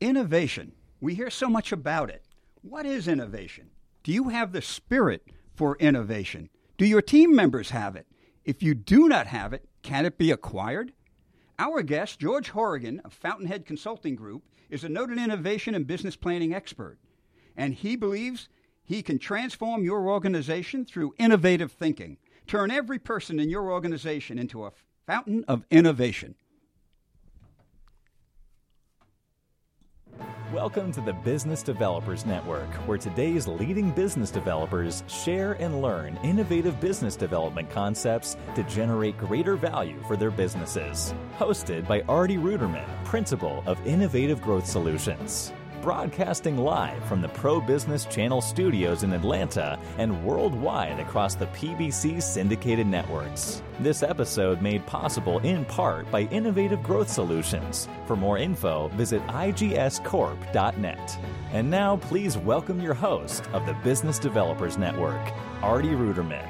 Innovation. We hear so much about it. What is innovation? Do you have the spirit for innovation? Do your team members have it? If you do not have it, can it be acquired? Our guest, George Horrigan of Fountainhead Consulting Group, is a noted innovation and business planning expert. And he believes he can transform your organization through innovative thinking. Turn every person in your organization into a fountain of innovation. Welcome to the Business Developers Network, where today's leading business developers share and learn innovative business development concepts to generate greater value for their businesses. Hosted by Artie Ruderman, Principal of Innovative Growth Solutions broadcasting live from the Pro Business Channel studios in Atlanta and worldwide across the PBC syndicated networks. This episode made possible in part by Innovative Growth Solutions. For more info, visit igscorp.net. And now, please welcome your host of the Business Developers Network, Artie Ruderman.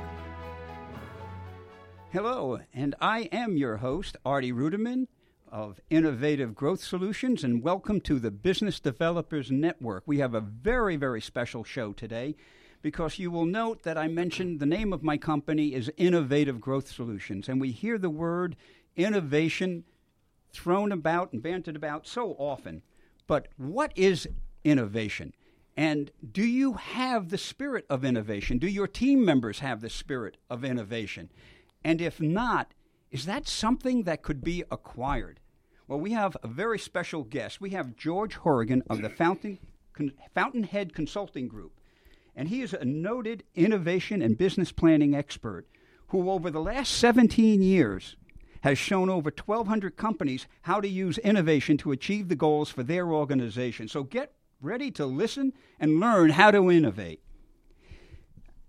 Hello, and I am your host, Artie Ruderman of Innovative Growth Solutions, and welcome to the Business Developers Network. We have a very, very special show today because you will note that I mentioned the name of my company is Innovative Growth Solutions, and we hear the word innovation thrown about and bantered about so often. But what is innovation? And do you have the spirit of innovation? Do your team members have the spirit of innovation? And if not, is that something that could be acquired? Well, we have a very special guest. We have George Horrigan of the Fountain, Con, Fountainhead Consulting Group. And he is a noted innovation and business planning expert who, over the last 17 years, has shown over 1,200 companies how to use innovation to achieve the goals for their organization. So get ready to listen and learn how to innovate.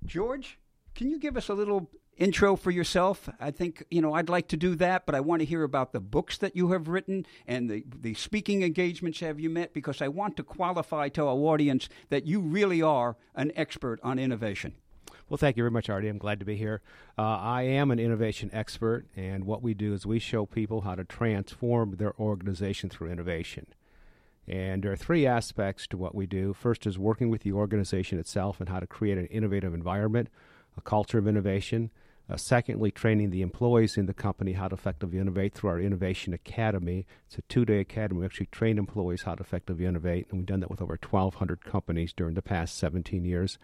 George, can you give us a little intro for yourself. I think, you know, I'd like to do that, but I want to hear about the books that you have written and the, the speaking engagements have you met because I want to qualify to our audience that you really are an expert on innovation. Well, thank you very much, Artie. I'm glad to be here. Uh, I am an innovation expert, and what we do is we show people how to transform their organization through innovation. And there are three aspects to what we do. First is working with the organization itself and how to create an innovative environment, a culture of innovation. Uh, secondly, training the employees in the company how to effectively innovate through our Innovation Academy. It's a two day academy. We actually train employees how to effectively innovate, and we've done that with over 1,200 companies during the past 17 years.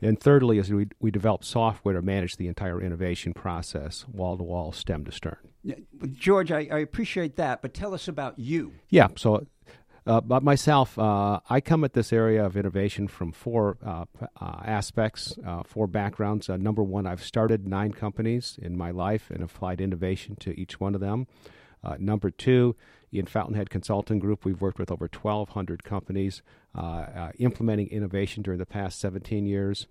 And thirdly, is we, we develop software to manage the entire innovation process, wall to wall, stem to stern. George, I, I appreciate that, but tell us about you. Yeah, so uh, but myself, uh, I come at this area of innovation from four uh, uh aspects, uh, four backgrounds. Uh, number one, I've started nine companies in my life and applied innovation to each one of them. number two, in Fountainhead Consulting Group, we've worked with over 1,200 companies implementing innovation during the past 17 years.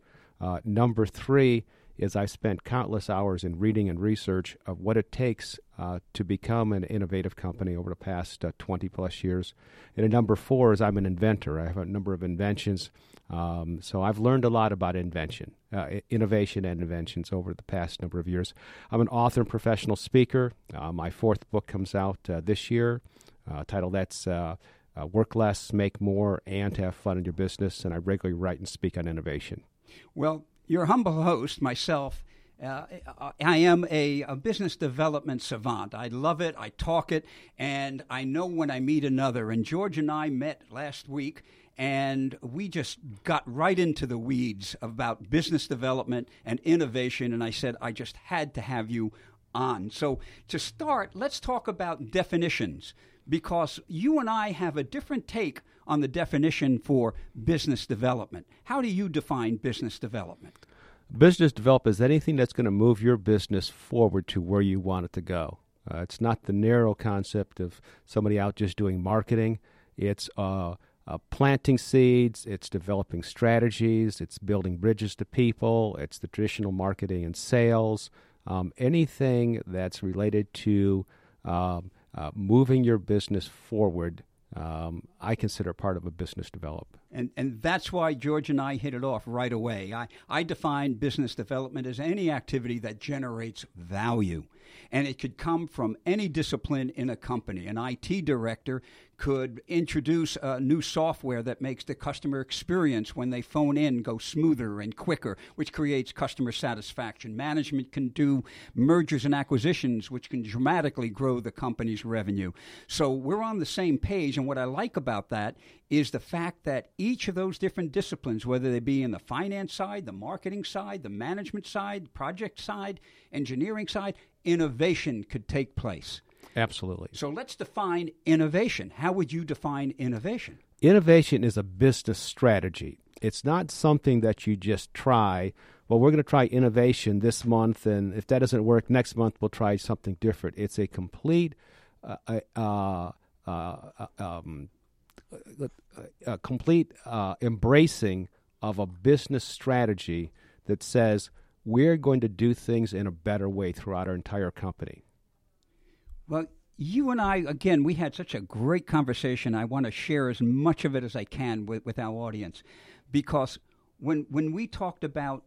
number three, is I spent countless hours in reading and research of what it takes uh, to become an innovative company over the past uh, 20 plus years. And a number four is I'm an inventor. I have a number of inventions. Um, so I've learned a lot about invention, uh, innovation and inventions over the past number of years. I'm an author and professional speaker. Uh, my fourth book comes out uh, this year, uh, titled that's Work Less, Make More, and Have Fun in Your Business. And I regularly write and speak on innovation. Well, your humble host, myself, uh, I am a, a, business development savant. I love it, I talk it, and I know when I meet another. And George and I met last week, and we just got right into the weeds about business development and innovation. And I said, I just had to have you on. So, to start, let's talk about definitions because you and I have a different take on the definition for business development. How do you define business development? Business development is anything that's going to move your business forward to where you want it to go. Uh, it's not the narrow concept of somebody out just doing marketing. It's uh, uh, planting seeds, it's developing strategies, it's building bridges to people, it's the traditional marketing and sales, um, anything that's related to um, uh, moving your business forward, um, I consider part of a business development. And, and that's why George and I hit it off right away. I, I define business development as any activity that generates value. And it could come from any discipline in a company. An IT director could introduce a new software that makes the customer experience when they phone in go smoother and quicker, which creates customer satisfaction. Management can do mergers and acquisitions, which can dramatically grow the company's revenue. So we're on the same page. And what I like about that is the fact that each of those different disciplines, whether they be in the finance side, the marketing side, the management side, project side, engineering side, innovation could take place. Absolutely. So let's define innovation. How would you define innovation? Innovation is a business strategy. It's not something that you just try. Well, we're going to try innovation this month, and if that doesn't work next month, we'll try something different. It's a complete, uh, uh, uh, um, a complete uh, embracing of a business strategy that says we're going to do things in a better way throughout our entire company. Well, you and I, again, we had such a great conversation. I want to share as much of it as I can with, with our audience because when, when we talked about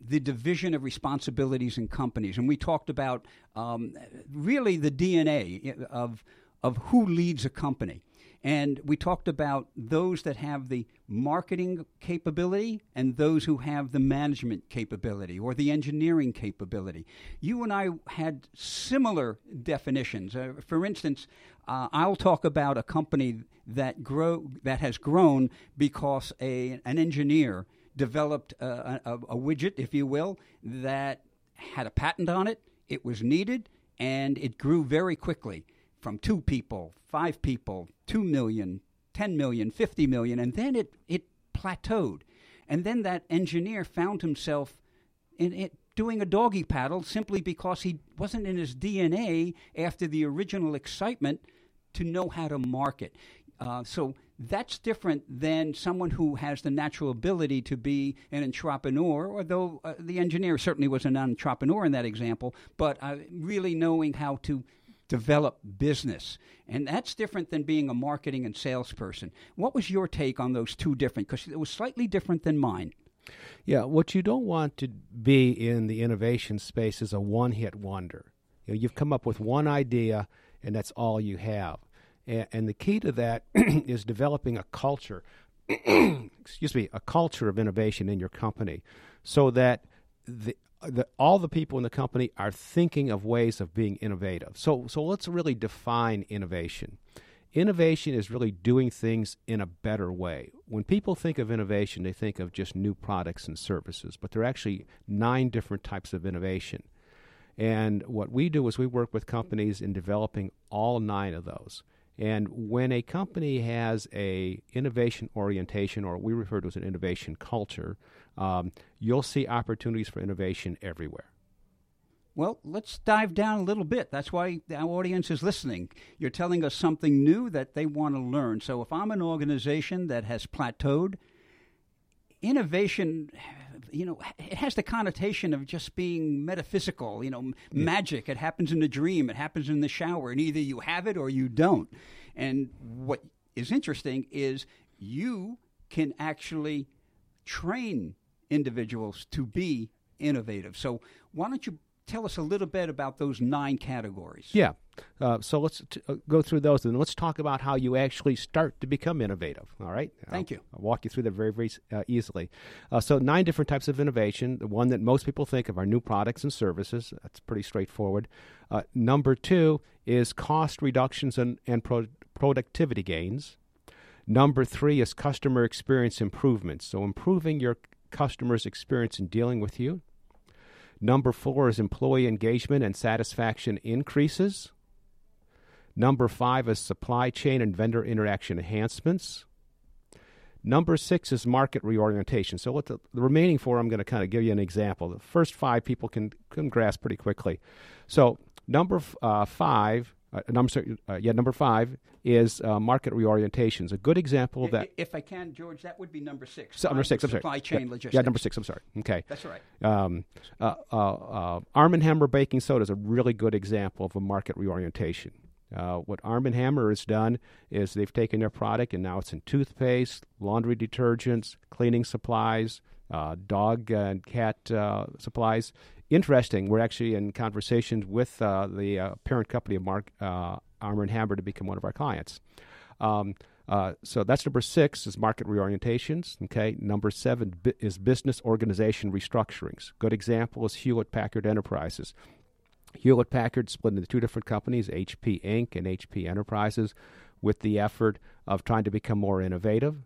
the division of responsibilities in companies, and we talked about um, really the DNA of, of who leads a company. And we talked about those that have the marketing capability and those who have the management capability or the engineering capability. You and I had similar definitions. Uh, for instance, uh, I'll talk about a company that grow that has grown because a an engineer developed a, a, a widget, if you will, that had a patent on it. It was needed, and it grew very quickly from two people, five people, two million, 10 million, 50 million, and then it, it plateaued. And then that engineer found himself in it doing a doggy paddle simply because he wasn't in his DNA after the original excitement to know how to market. Uh, so that's different than someone who has the natural ability to be an entrepreneur, although uh, the engineer certainly was an entrepreneur in that example, but uh, really knowing how to develop business. And that's different than being a marketing and salesperson. What was your take on those two different? Because it was slightly different than mine. Yeah, what you don't want to be in the innovation space is a one hit wonder. You know, you've come up with one idea, and that's all you have. And, and the key to that is developing a culture, excuse me, a culture of innovation in your company so that the, the, all the people in the company are thinking of ways of being innovative. So, so let's really define innovation. Innovation is really doing things in a better way. When people think of innovation, they think of just new products and services, but there are actually nine different types of innovation. And what we do is we work with companies in developing all nine of those. And when a company has a innovation orientation, or we refer to it as an innovation culture, um, you'll see opportunities for innovation everywhere. Well, let's dive down a little bit. That's why our audience is listening. You're telling us something new that they want to learn. So if I'm an organization that has plateaued, innovation you know it has the connotation of just being metaphysical you know yeah. magic it happens in a dream it happens in the shower and either you have it or you don't and what is interesting is you can actually train individuals to be innovative. So why don't you tell us a little bit about those nine categories? Yeah. Uh, so let's t- uh, go through those and let's talk about how you actually start to become innovative. All right. Thank I'll, you. I'll walk you through that very, very uh, easily. Uh, so, nine different types of innovation. The one that most people think of are new products and services. That's pretty straightforward. Uh, number two is cost reductions and, and pro- productivity gains. Number three is customer experience improvements. So, improving your customer's experience in dealing with you. Number four is employee engagement and satisfaction increases. Number five is supply chain and vendor interaction enhancements. Number six is market reorientation. So, what the, the remaining four, I'm going to kind of give you an example. The first five people can, can grasp pretty quickly. So, number uh, five uh, number, uh, yeah, number five is uh, market reorientations. A good example of that. If I can, George, that would be number six. So, number six. I'm sorry. Supply chain yeah, logistics. Yeah, number six. I'm sorry. Okay, that's right. Um, uh, uh, uh, Arm and Hammer baking soda is a really good example of a market reorientation. what Arm and Hammer has done is they've taken their product and now it's in toothpaste, laundry detergents, cleaning supplies, dog and cat supplies interesting. We're actually in conversations with uh, the uh, parent company of Mark uh, Arm and Hammer to become one of our clients. Um, uh, so that's number six is market reorientations. Okay, number seven bi- is business organization restructurings. Good example is Hewlett Packard Enterprises. Hewlett Packard split into two different companies, HP Inc. and HP Enterprises, with the effort of trying to become more innovative.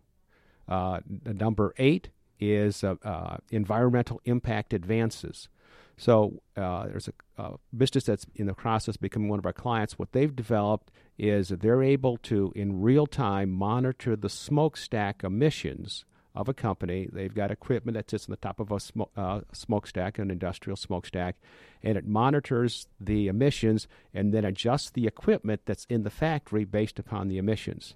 Uh, number eight is uh, environmental impact advances. So uh, there's a, a, business that's in the process of becoming one of our clients. What they've developed is they're able to, in real time, monitor the smokestack emissions of a company. They've got equipment that sits on the top of a sm- uh, smokestack, an industrial smokestack, and it monitors the emissions and then adjusts the equipment that's in the factory based upon the emissions.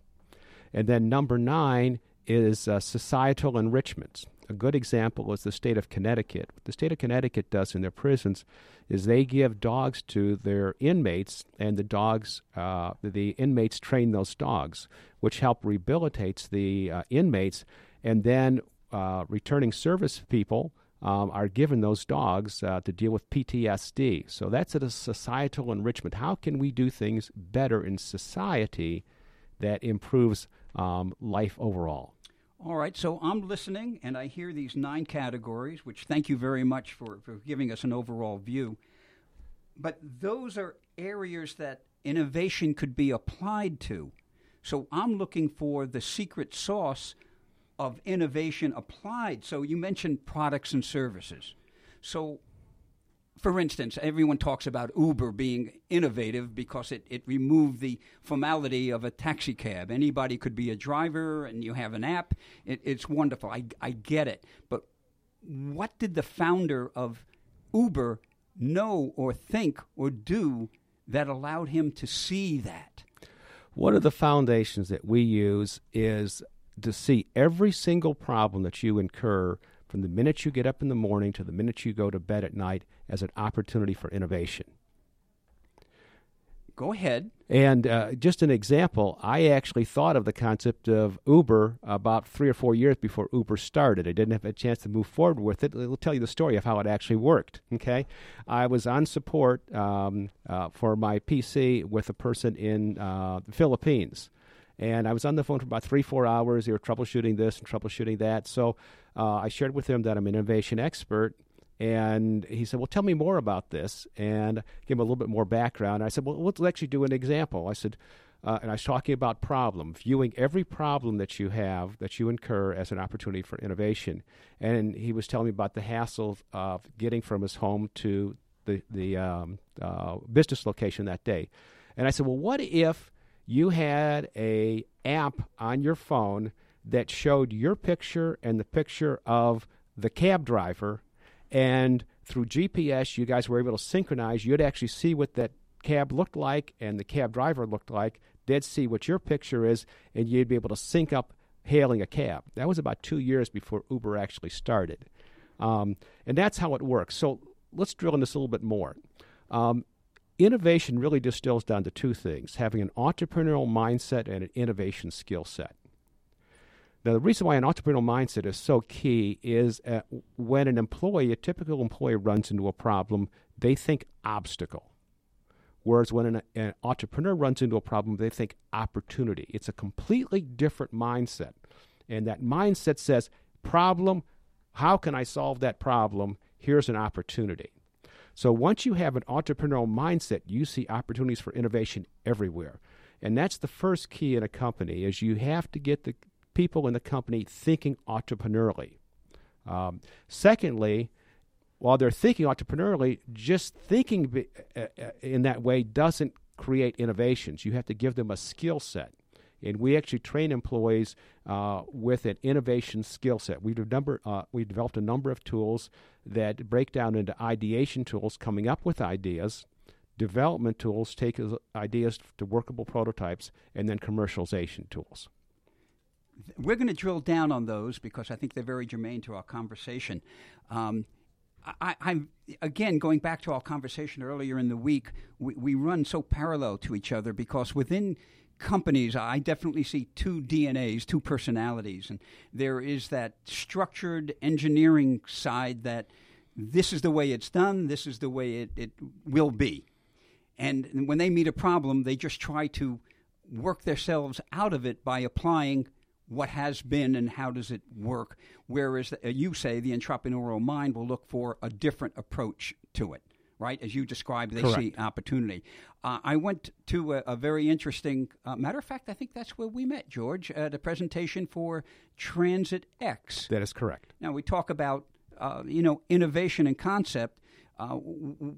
And then number nine is uh, societal enrichments. A good example is the state of Connecticut. What the state of Connecticut does in their prisons is they give dogs to their inmates, and the dogs, uh, the inmates train those dogs, which help rehabilitates the uh, inmates, and then uh, returning service people um, are given those dogs uh, to deal with PTSD. So that's a societal enrichment. How can we do things better in society that improves um, life overall? All right, so I'm listening and I hear these nine categories, which thank you very much for, for giving us an overall view. But those are areas that innovation could be applied to. So I'm looking for the secret sauce of innovation applied. So you mentioned products and services. So for instance, everyone talks about Uber being innovative because it, it removed the formality of a taxi cab. Anybody could be a driver and you have an app. It, it's wonderful. I, I get it. But what did the founder of Uber know or think or do that allowed him to see that? One of the foundations that we use is to see every single problem that you incur from the minute you get up in the morning to the minute you go to bed at night as an opportunity for innovation. Go ahead. And uh, just an example, I actually thought of the concept of Uber about three or four years before Uber started. I didn't have a chance to move forward with it. I'll tell you the story of how it actually worked. Okay, I was on support um, uh, for my PC with a person in uh, the Philippines. And I was on the phone for about three, four hours. They were troubleshooting this and troubleshooting that. So uh, I shared with him that I'm an innovation expert. And he said, Well, tell me more about this. And I gave him a little bit more background. I said, Well, let's actually do an example. I said, uh, and I was talking about problem, viewing every problem that you have, that you incur as an opportunity for innovation. And he was telling me about the hassle of getting from his home to the, the um, uh, business location that day. And I said, Well, what if you had a app on your phone that showed your picture and the picture of the cab driver. And through GPS you guys were able to synchronize. You'd actually see what that cab looked like and the cab driver looked like. They'd see what your picture is and you'd be able to sync up hailing a cab. That was about two years before uber actually started. Um, and that's how it works. So let's drill in this a little bit more. Um, innovation really distills down to two things having an entrepreneurial mindset and an innovation skill set. Now, the reason why an entrepreneurial mindset is so key is uh, when an employee, a typical employee, runs into a problem, they think obstacle. Whereas when an, an entrepreneur runs into a problem, they think opportunity. It's a completely different mindset. And that mindset says, problem, how can I solve that problem? Here's an opportunity. So once you have an entrepreneurial mindset, you see opportunities for innovation everywhere. And that's the first key in a company is you have to get the people in the company thinking entrepreneurially. Um, secondly, while they're thinking entrepreneurially, just thinking uh, uh, in that way doesn't create innovations. You have to give them a skill set. And we actually train employees uh, with an innovation skill set. Number, uh, we've developed a number of tools that break down into ideation tools, coming up with ideas, development tools, take ideas to workable prototypes, and then commercialization tools. We're going to drill down on those because I think they're very germane to our conversation. Um, I, am again going back to our conversation earlier in the week. We, we run so parallel to each other because within companies, I definitely see two DNAs, two personalities, and there is that structured engineering side that this is the way it's done, this is the way it, it will be. And when they meet a problem, they just try to work themselves out of it by applying what has been and how does it work. Whereas uh, you say the entrepreneurial mind will look for a different approach to it, right? As you described, they Correct. see opportunity. Uh, I went to a, a very interesting uh, matter of fact. I think that's where we met, George, at a presentation for Transit X. That is correct. Now we talk about uh, you know innovation and concept. Uh, w- w-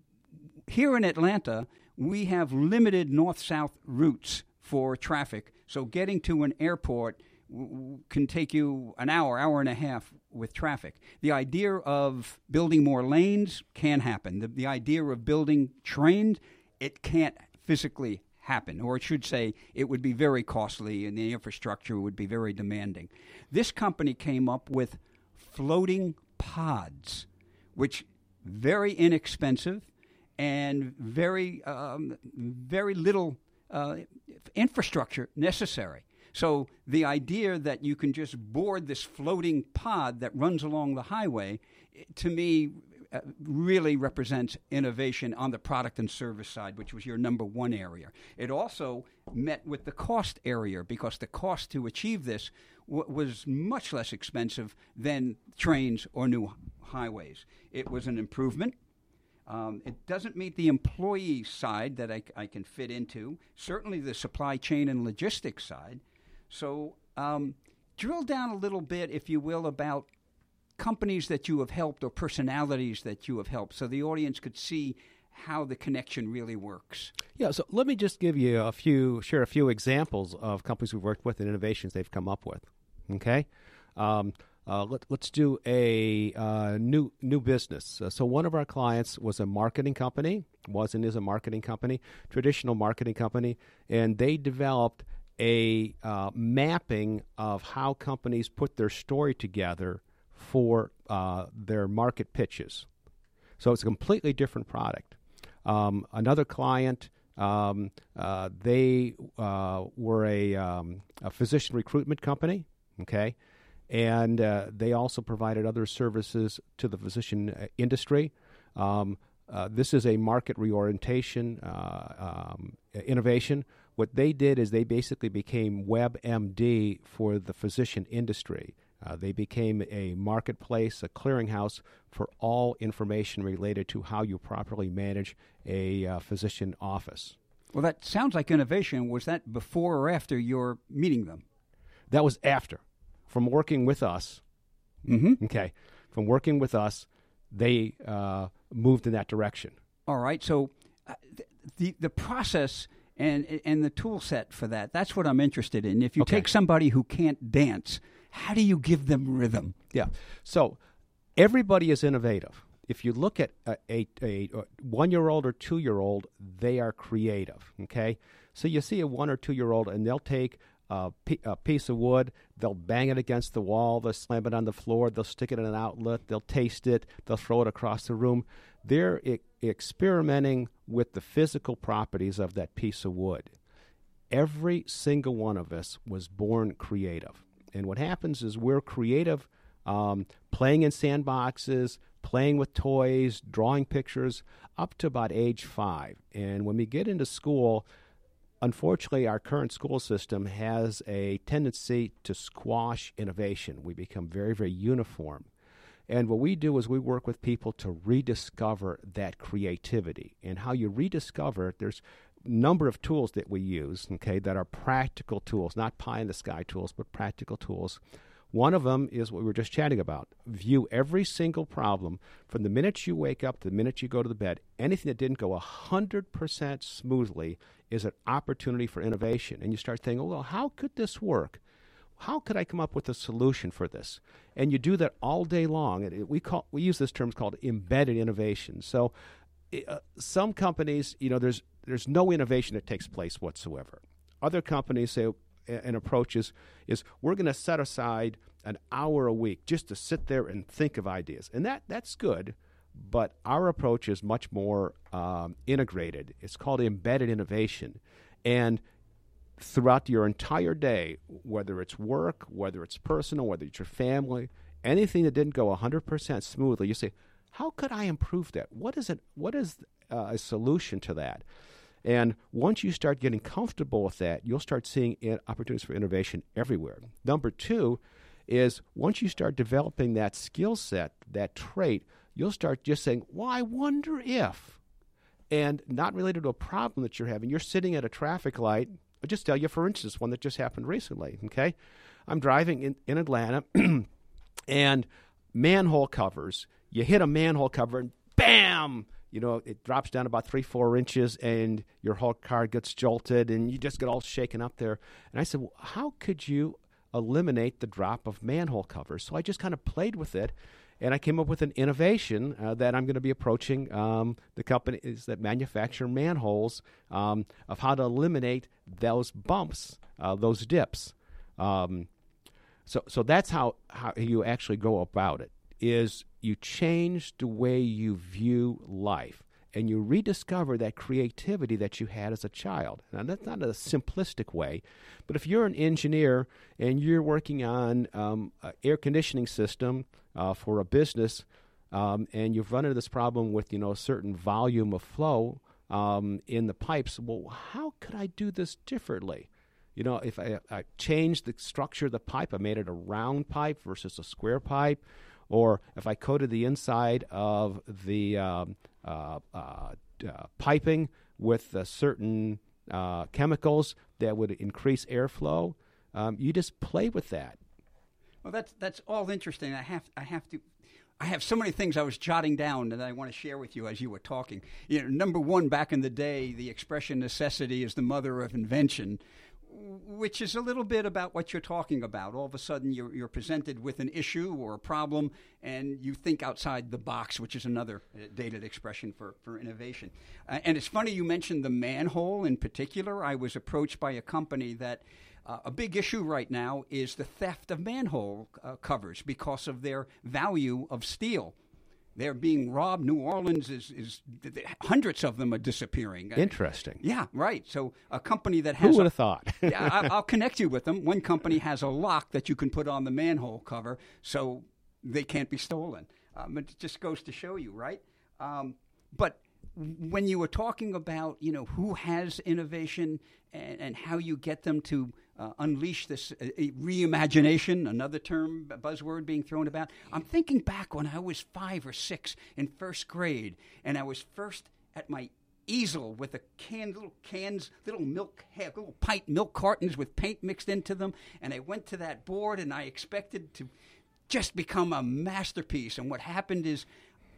here in Atlanta, we have limited north-south routes for traffic, so getting to an airport can take you an hour, hour and a half with traffic. The idea of building more lanes can happen. The, the idea of building trains, it can't physically happen, or it should say it would be very costly and the infrastructure would be very demanding. This company came up with floating pods, which very inexpensive and very um, very little uh, infrastructure necessary. So the idea that you can just board this floating pod that runs along the highway, to me, uh, really represents innovation on the product and service side, which was your number one area. It also met with the cost area because the cost to achieve this w- was much less expensive than trains or new highways. It was an improvement. Um, it doesn't meet the employee side that I, I, can fit into, certainly the supply chain and logistics side. So, um, drill down a little bit, if you will, about companies that you have helped or personalities that you have helped so the audience could see how the connection really works. Yeah, so let me just give you a few, share a few examples of companies we've worked with and innovations they've come up with. Okay? Um, uh, let, us do a uh, new new business. Uh, so one of our clients was a marketing company, was and is a marketing company, traditional marketing company, and they developed a uh, mapping of how companies put their story together for uh, their market pitches. So it's a completely different product. Um, another client, um, uh, they were a, um, a physician recruitment company. Okay and uh, they also provided other services to the physician uh, industry. Um, uh, this is a market reorientation um, innovation. What they did is they basically became WebMD for the physician industry. Uh, they became a marketplace, a clearinghouse for all information related to how you properly manage a uh, physician office. Well, that sounds like innovation. Was that before or after your meeting them? That was after from working with us. Mm-hmm. Okay, from working with us, they uh, moved in that direction. All right. So uh, the the process and and the tool set for that that's what I'm interested in. If you Okay. take somebody who can't dance, how do you give them rhythm? Yeah. So everybody is innovative. If you look at a, a, a one year old or two year old, they are creative. Okay. So you see a one or two year old, and they'll take a, a piece of wood, they'll bang it against the wall, they'll slam it on the floor, they'll stick it in an outlet, they'll taste it, they'll throw it across the room. They're experimenting with the physical properties of that piece of wood. Every single one of us was born creative. And what happens is we're creative, um, playing in sandboxes, playing with toys, drawing pictures, up to about age five. And when we get into school, unfortunately, our current school system has a tendency to squash innovation. We become very, very uniform. And what we do is we work with people to rediscover that creativity. And how you rediscover it, there's a number of tools that we use, okay, that are practical tools, not pie in the sky tools, but practical tools. One of them is what we were just chatting about. View every single problem from the minute you wake up to the minute you go to the bed. Anything that didn't go 100% smoothly is an opportunity for innovation. And you start thinking, oh, well, how could this work? How could I come up with a solution for this? And you do that all day long. We call we use this term called embedded innovation. So, uh, some companies, you know, there's there's no innovation that takes place whatsoever. Other companies say an approach is, is we're going to set aside an hour a week just to sit there and think of ideas, and that that's good. But our approach is much more um, integrated. It's called embedded innovation, and throughout your entire day, whether it's work, whether it's personal, whether it's your family, anything that didn't go 100% smoothly, you say, how could I improve that? What is it? What is uh, a solution to that? And once you start getting comfortable with that, you'll start seeing opportunities for innovation everywhere. Number two is once you start developing that skill set, that trait, you'll start just saying, Well, I wonder if, and not related to a problem that you're having. You're sitting at a traffic light. I'll just tell you, for instance, one that just happened recently. Okay. I'm driving in, in Atlanta and manhole covers. You hit a manhole cover and bam! You know, it drops down about three, four inches, and your whole car gets jolted, and you just get all shaken up there. And I said, well, how could you eliminate the drop of manhole covers? So I just kind of played with it, and I came up with an innovation uh, that I'm going to be approaching um, the companies that manufacture manholes um, of how to eliminate those bumps, uh, those dips. Um, so, so that's how, how you actually go about it. Is you change the way you view life and you rediscover that creativity that you had as a child. Now, that's not a simplistic way, but if you're an engineer and you're working on um, an air conditioning system uh, for a business, um, and you've run into this problem with you know a certain volume of flow um, in the pipes, well, how could I do this differently? You know, if I, I changed the structure of the pipe, I made it a round pipe versus a square pipe, or if I coated the inside of the um, piping with certain uh, chemicals that would increase airflow, um, you just play with that. Well, that's that's all interesting. I have I have to I have so many things I was jotting down that I want to share with you as you were talking. You know, number one, back in the day, the expression "necessity is the mother of invention" which is a little bit about what you're talking about. All of a sudden, you're, you're presented with an issue or a problem, and you think outside the box, which is another uh, dated expression for, for innovation. Uh, and it's funny you mentioned the manhole in particular. I was approached by a company that uh, a big issue right now is the theft of manhole uh, covers because of their value of steel. They're being robbed. New Orleans is, is hundreds of them are disappearing. Interesting. Yeah, right. So a company that has who would have thought? yeah, I, will connect you with them. One company has a lock that you can put on the manhole cover, so they can't be stolen. Um, it just goes to show you, right? Um, but when you were talking about you know who has innovation and, and how you get them to uh, unleash this uh, reimagination, another term, buzzword being thrown about. I'm thinking back when I was five or six in first grade, and I was first at my easel with a can, little cans, little milk, little pint milk cartons with paint mixed into them, and I went to that board, and I expected to just become a masterpiece. And what happened is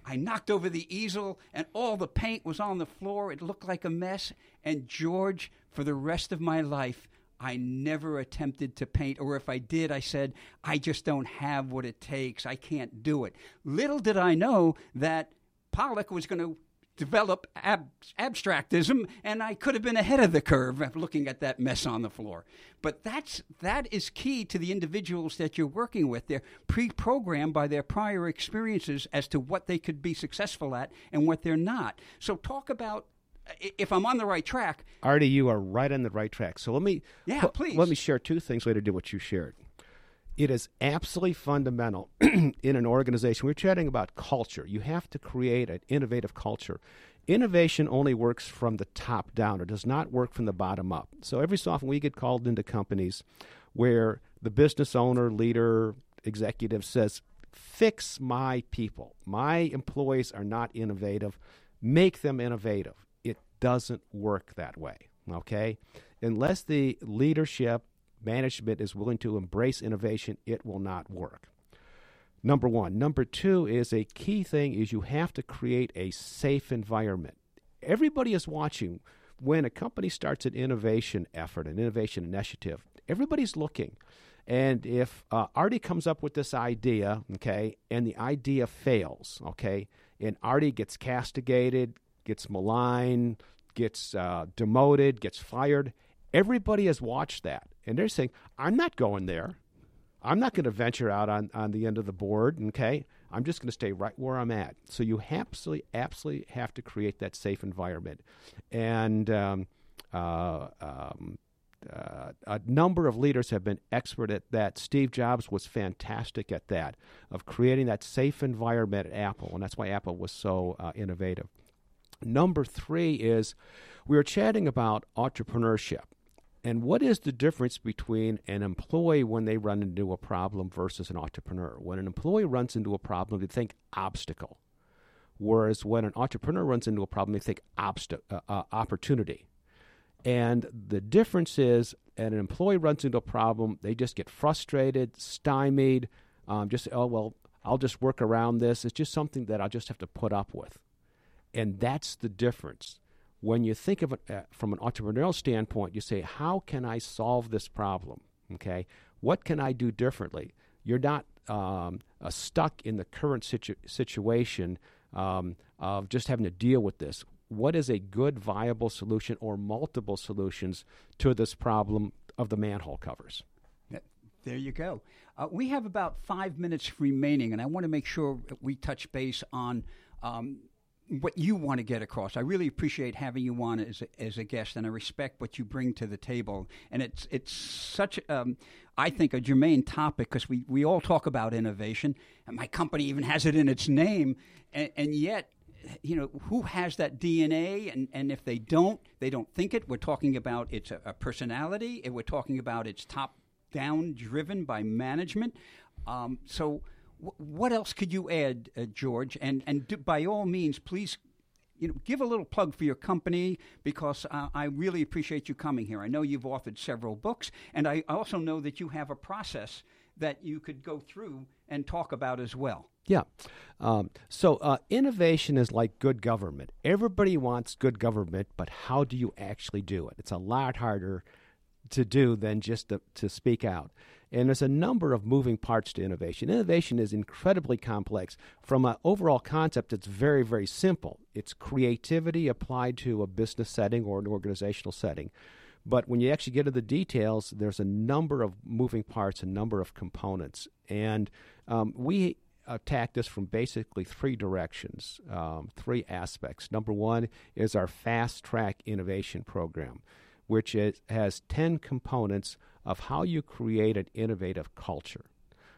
I knocked over the easel and all the paint was on the floor. It looked like a mess. And George, for the rest of my life, I never attempted to paint, or if I did, I said, I just don't have what it takes. I can't do it. Little did I know that Pollock was going to develop ab- abstractism, and I could have been ahead of the curve looking at that mess on the floor. But that's that is key to the individuals that you're working with. They're pre-programmed by their prior experiences as to what they could be successful at and what they're not. So talk about if I'm on the right track. Artie, you are right on the right track. So let me yeah, please. Let me share two things later to what you shared. It is absolutely fundamental in an organization. We're chatting about culture. You have to create an innovative culture. Innovation only works from the top down. It does not work from the bottom up. So every so often we get called into companies where the business owner, leader, executive says, "Fix my people. My employees are not innovative. Make them innovative." Doesn't work that way. Okay? Unless the leadership, management is willing to embrace innovation, it will not work. Number one. Number two is a key thing is you have to create a safe environment. Everybody is watching when a company starts an innovation effort, an innovation initiative. Everybody's looking. And if uh, Artie comes up with this idea, okay, and the idea fails, okay, and Artie gets castigated, gets maligned, gets uh, demoted, gets fired. Everybody has watched that, and they're saying, "I'm not going there. I'm not going to venture out on, on the end of the board. Okay, I'm just going to stay right where I'm at." So you absolutely, absolutely have to create that safe environment, and um, uh, um, uh, a number of leaders have been expert at that. Steve Jobs was fantastic at that, of creating that safe environment at Apple, and that's why Apple was so uh, innovative. Number three is we were chatting about entrepreneurship. And what is the difference between an employee when they run into a problem versus an entrepreneur? When an employee runs into a problem, they think obstacle. Whereas when an entrepreneur runs into a problem, they think obst- uh, uh, opportunity. And the difference is, an employee runs into a problem, they just get frustrated, stymied, um, just, oh, well, I'll just work around this. It's just something that I'll just have to put up with. And that's the difference. When you think of it uh, from an entrepreneurial standpoint, you say, how can I solve this problem? Okay, what can I do differently? You're not um, uh, stuck in the current situ- situation um, of just having to deal with this what is a good viable solution or multiple solutions to this problem of the manhole covers. There you go. Uh, we have about five minutes remaining, and I want to make sure we touch base on um, what you want to get across. I really appreciate having you on as a, as a guest, and I respect what you bring to the table. And it's it's such, um, I think, a germane topic because we, we all talk about innovation, and my company even has it in its name, and, and yet you know, who has that DNA? And, and if they don't, they don't think it. We're talking about its a, a personality, and we're talking about its top down driven by management. Um, so, what else could you add, uh, George? And, and do, by all means, please you know, give a little plug for your company because uh, I really appreciate you coming here. I know you've authored several books, and I also know that you have a process that you could go through and talk about as well. Yeah. Um, so uh, innovation is like good government. Everybody wants good government, but how do you actually do it? It's a lot harder to do than just to, to speak out. And there's a number of moving parts to innovation. Innovation is incredibly complex. From an overall concept, it's very, very simple. It's creativity applied to a business setting or an organizational setting. But when you actually get to the details, there's a number of moving parts, a number of components. And um, we attack this from basically three directions, um, three aspects. Number one is our fast track innovation program, which is, has 10 components of how you create an innovative culture.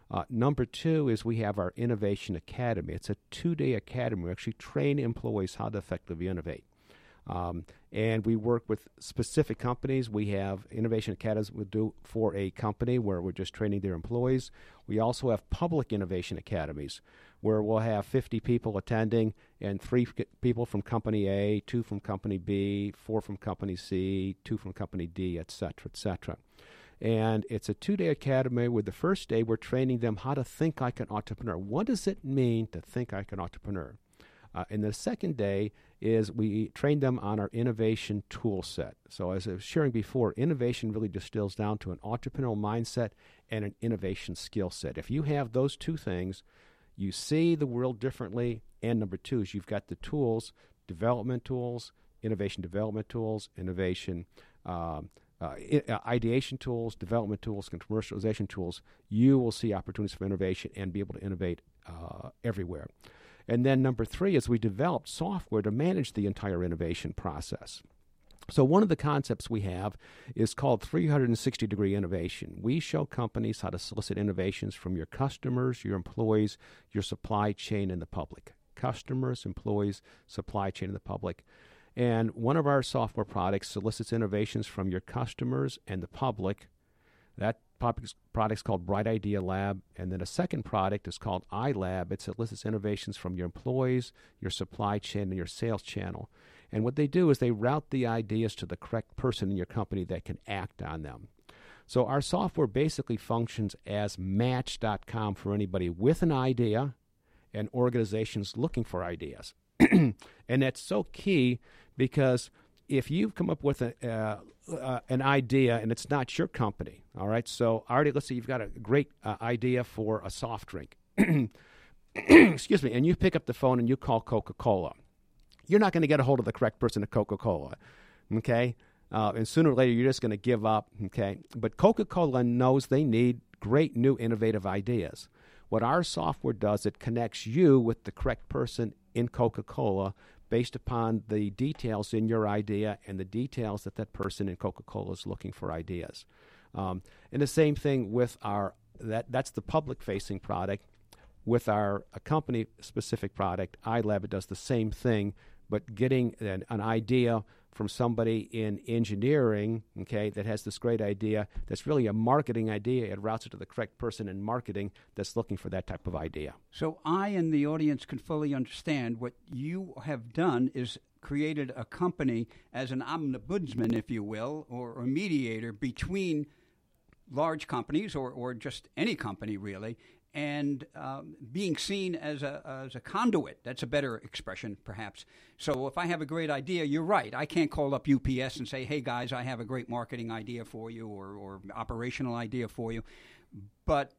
Uh, number two is we have our Innovation Academy. It's a two day academy. We actually train employees how to effectively innovate. Um, and we work with specific companies. We have innovation academies we do for a company where we're just training their employees. We also have public innovation academies where we'll have 50 people attending and three people from company A, two from company B, four from company C, two from company D, et cetera, et cetera. And it's a two day academy where the first day we're training them how to think like an entrepreneur. What does it mean to think like an entrepreneur? Uh, and the second day is we train them on our innovation tool set. So, as I was sharing before, innovation really distills down to an entrepreneurial mindset and an innovation skill set. If you have those two things, you see the world differently. And number two is you've got the tools, development tools, innovation development tools, innovation. Um, uh, uh, ideation tools, development tools, and commercialization tools, you will see opportunities for innovation and be able to innovate uh, everywhere. And then number three is we developed software to manage the entire innovation process. So, one of the concepts we have is called 360 degree innovation. We show companies how to solicit innovations from your customers, your employees, your supply chain, and the public. Customers, employees, supply chain, and the public. And one of our software products solicits innovations from your customers and the public. That product's called Bright Idea Lab, and then a second product is called iLab. It solicits innovations from your employees, your supply chain, and your sales channel. And what they do is they route the ideas to the correct person in your company that can act on them. So our software basically functions as match.com for anybody with an idea and organizations looking for ideas. and that's so key because if you've come up with a, uh, uh, an idea and it's not your company, all right. So, Artie, let's say you've got a great uh, idea for a soft drink. Excuse me, and you pick up the phone and you call Coca Cola. You're not going to get a hold of the correct person at Coca Cola, okay? Uh, and sooner or later, you're just going to give up, okay? But Coca Cola knows they need great new innovative ideas. What our software does, it connects you with the correct person in Coca Cola based upon the details in your idea and the details that that person in Coca Cola is looking for ideas. Um, and the same thing with our that that's the public facing product. With our company specific product, iLab, it does the same thing, but getting an, an idea from somebody in engineering, okay, that has this great idea that's really a marketing idea. It routes it to the correct person in marketing that's looking for that type of idea. So I and the audience can fully understand what you have done is created a company as an omnibudsman, if you will, or a mediator between large companies or, or just any company really and um, being seen as a, as a conduit. That's a better expression, perhaps. So if I have a great idea, you're right. I can't call up UPS and say, hey, guys, I have a great marketing idea for you or, or operational idea for you. But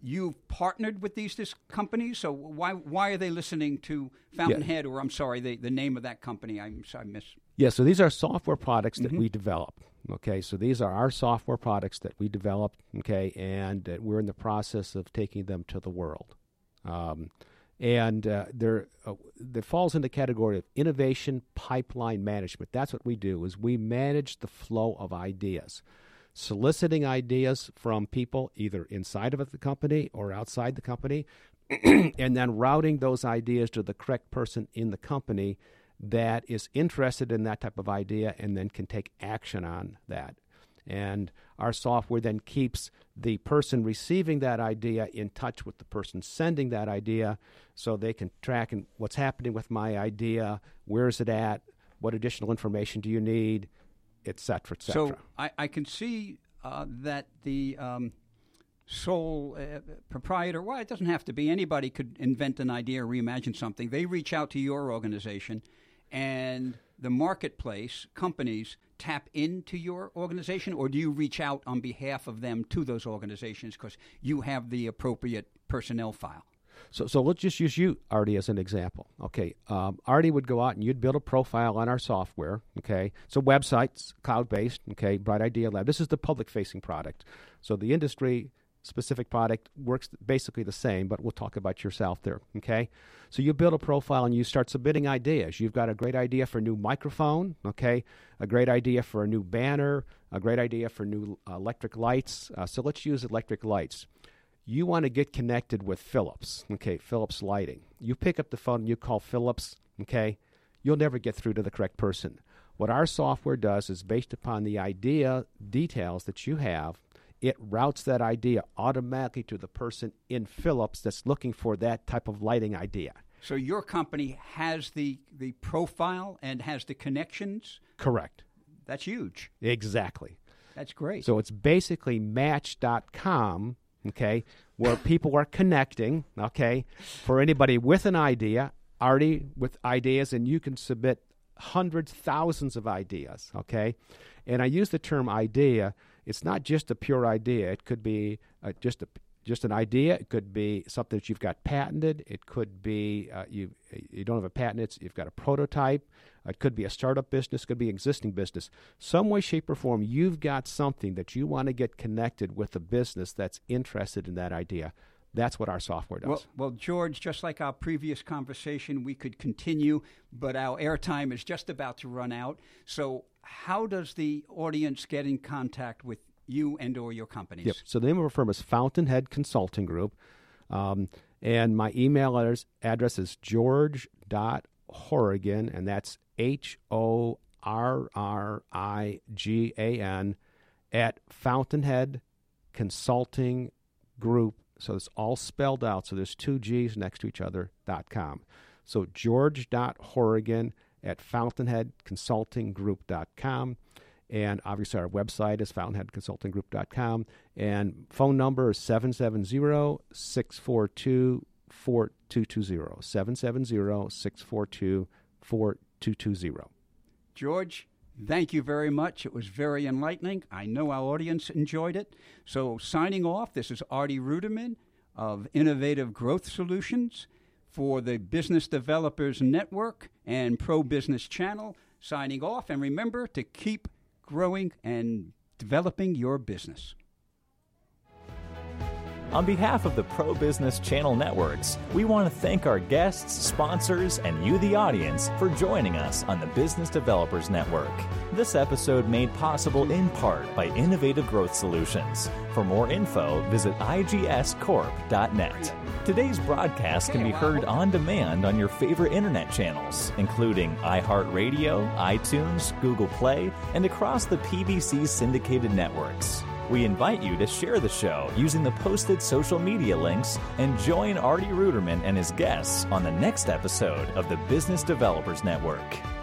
you've partnered with these, these companies, so why, why are they listening to Fountainhead, yeah. or I'm sorry, the, the name of that company? I'm, I miss. Yeah, so these are software products that mm-hmm. we develop. Okay, so these are our software products that we developed, okay, and uh, we're in the process of taking them to the world. Um, and uh, there, uh, that falls in the category of innovation pipeline management. That's what we do: is we manage the flow of ideas, soliciting ideas from people either inside of the company or outside the company, and then routing those ideas to the correct person in the company that is interested in that type of idea and then can take action on that. And our software then keeps the person receiving that idea in touch with the person sending that idea so they can track and what's happening with my idea, where is it at, what additional information do you need, et cetera, et cetera. So I, I can see uh, that the um, sole uh, proprietor, well, it doesn't have to be, anybody could invent an idea or reimagine something. They reach out to your organization and the marketplace companies tap into your organization, or do you reach out on behalf of them to those organizations because you have the appropriate personnel file? So, so let's just use you, Artie, as an example. Okay, um, Artie would go out and you'd build a profile on our software. Okay, so websites, cloud based. Okay, Bright Idea Lab. This is the public facing product. So the industry specific product works basically the same, but we'll talk about yourself there. Okay, so you build a profile and you start submitting ideas. You've got a great idea for a new microphone. Okay, a great idea for a new banner. A great idea for new uh, electric lights. Uh, so let's use electric lights. You want to get connected with Philips. Okay, Philips Lighting. You pick up the phone and you call Philips. Okay, you'll never get through to the correct person. What our software does is based upon the idea details that you have it routes that idea automatically to the person in Philips that's looking for that type of lighting idea. So your company has the the profile and has the connections? Correct. That's huge. Exactly. That's great. So it's basically match.com, okay, where people are connecting, okay, for anybody with an idea, Artie with ideas, and you can submit hundreds, thousands of ideas, okay? And I use the term idea it's not just a pure idea. It could be uh, just a just an idea. It could be something that you've got patented. It could be uh, you you don't have a patent. It's, you've got a prototype. It could be a startup business. It could be existing business. Some way, shape, or form, you've got something that you want to get connected with a business that's interested in that idea. That's what our software does. Well, well, George, just like our previous conversation, we could continue, but our airtime is just about to run out. So how does the audience get in contact with you and or your companies? Yep. So the name of our firm is Fountainhead Consulting Group. Um, and my email address is george.horrigan, and that's H O R R I G A N, at Fountainhead Consulting Group. So it's all spelled out. So there's two G's next to each other, dot com. So george.horrigan at fountainheadconsultinggroup.com. And obviously, our website is fountainheadconsultinggroup.com. And phone number is 770 642 4220. 770 642 4220. George, thank you very much. It was very enlightening. I know our audience enjoyed it. So, signing off, this is Artie Ruderman of Innovative Growth Solutions for the Business Developers Network and Pro Business Channel, signing off. And remember to keep growing and developing your business. On behalf of the Pro Business Channel Networks, we want to thank our guests, sponsors, and you, the audience, for joining us on the Business Developers Network. This episode made possible in part by Innovative Growth Solutions. For more info, visit igscorp.net. Today's broadcast can be heard on demand on your favorite internet channels, including iHeartRadio, iTunes, Google Play, and across the PBC syndicated networks. We invite you to share the show using the posted social media links and join Artie Ruderman and his guests on the next episode of the Business Developers Network.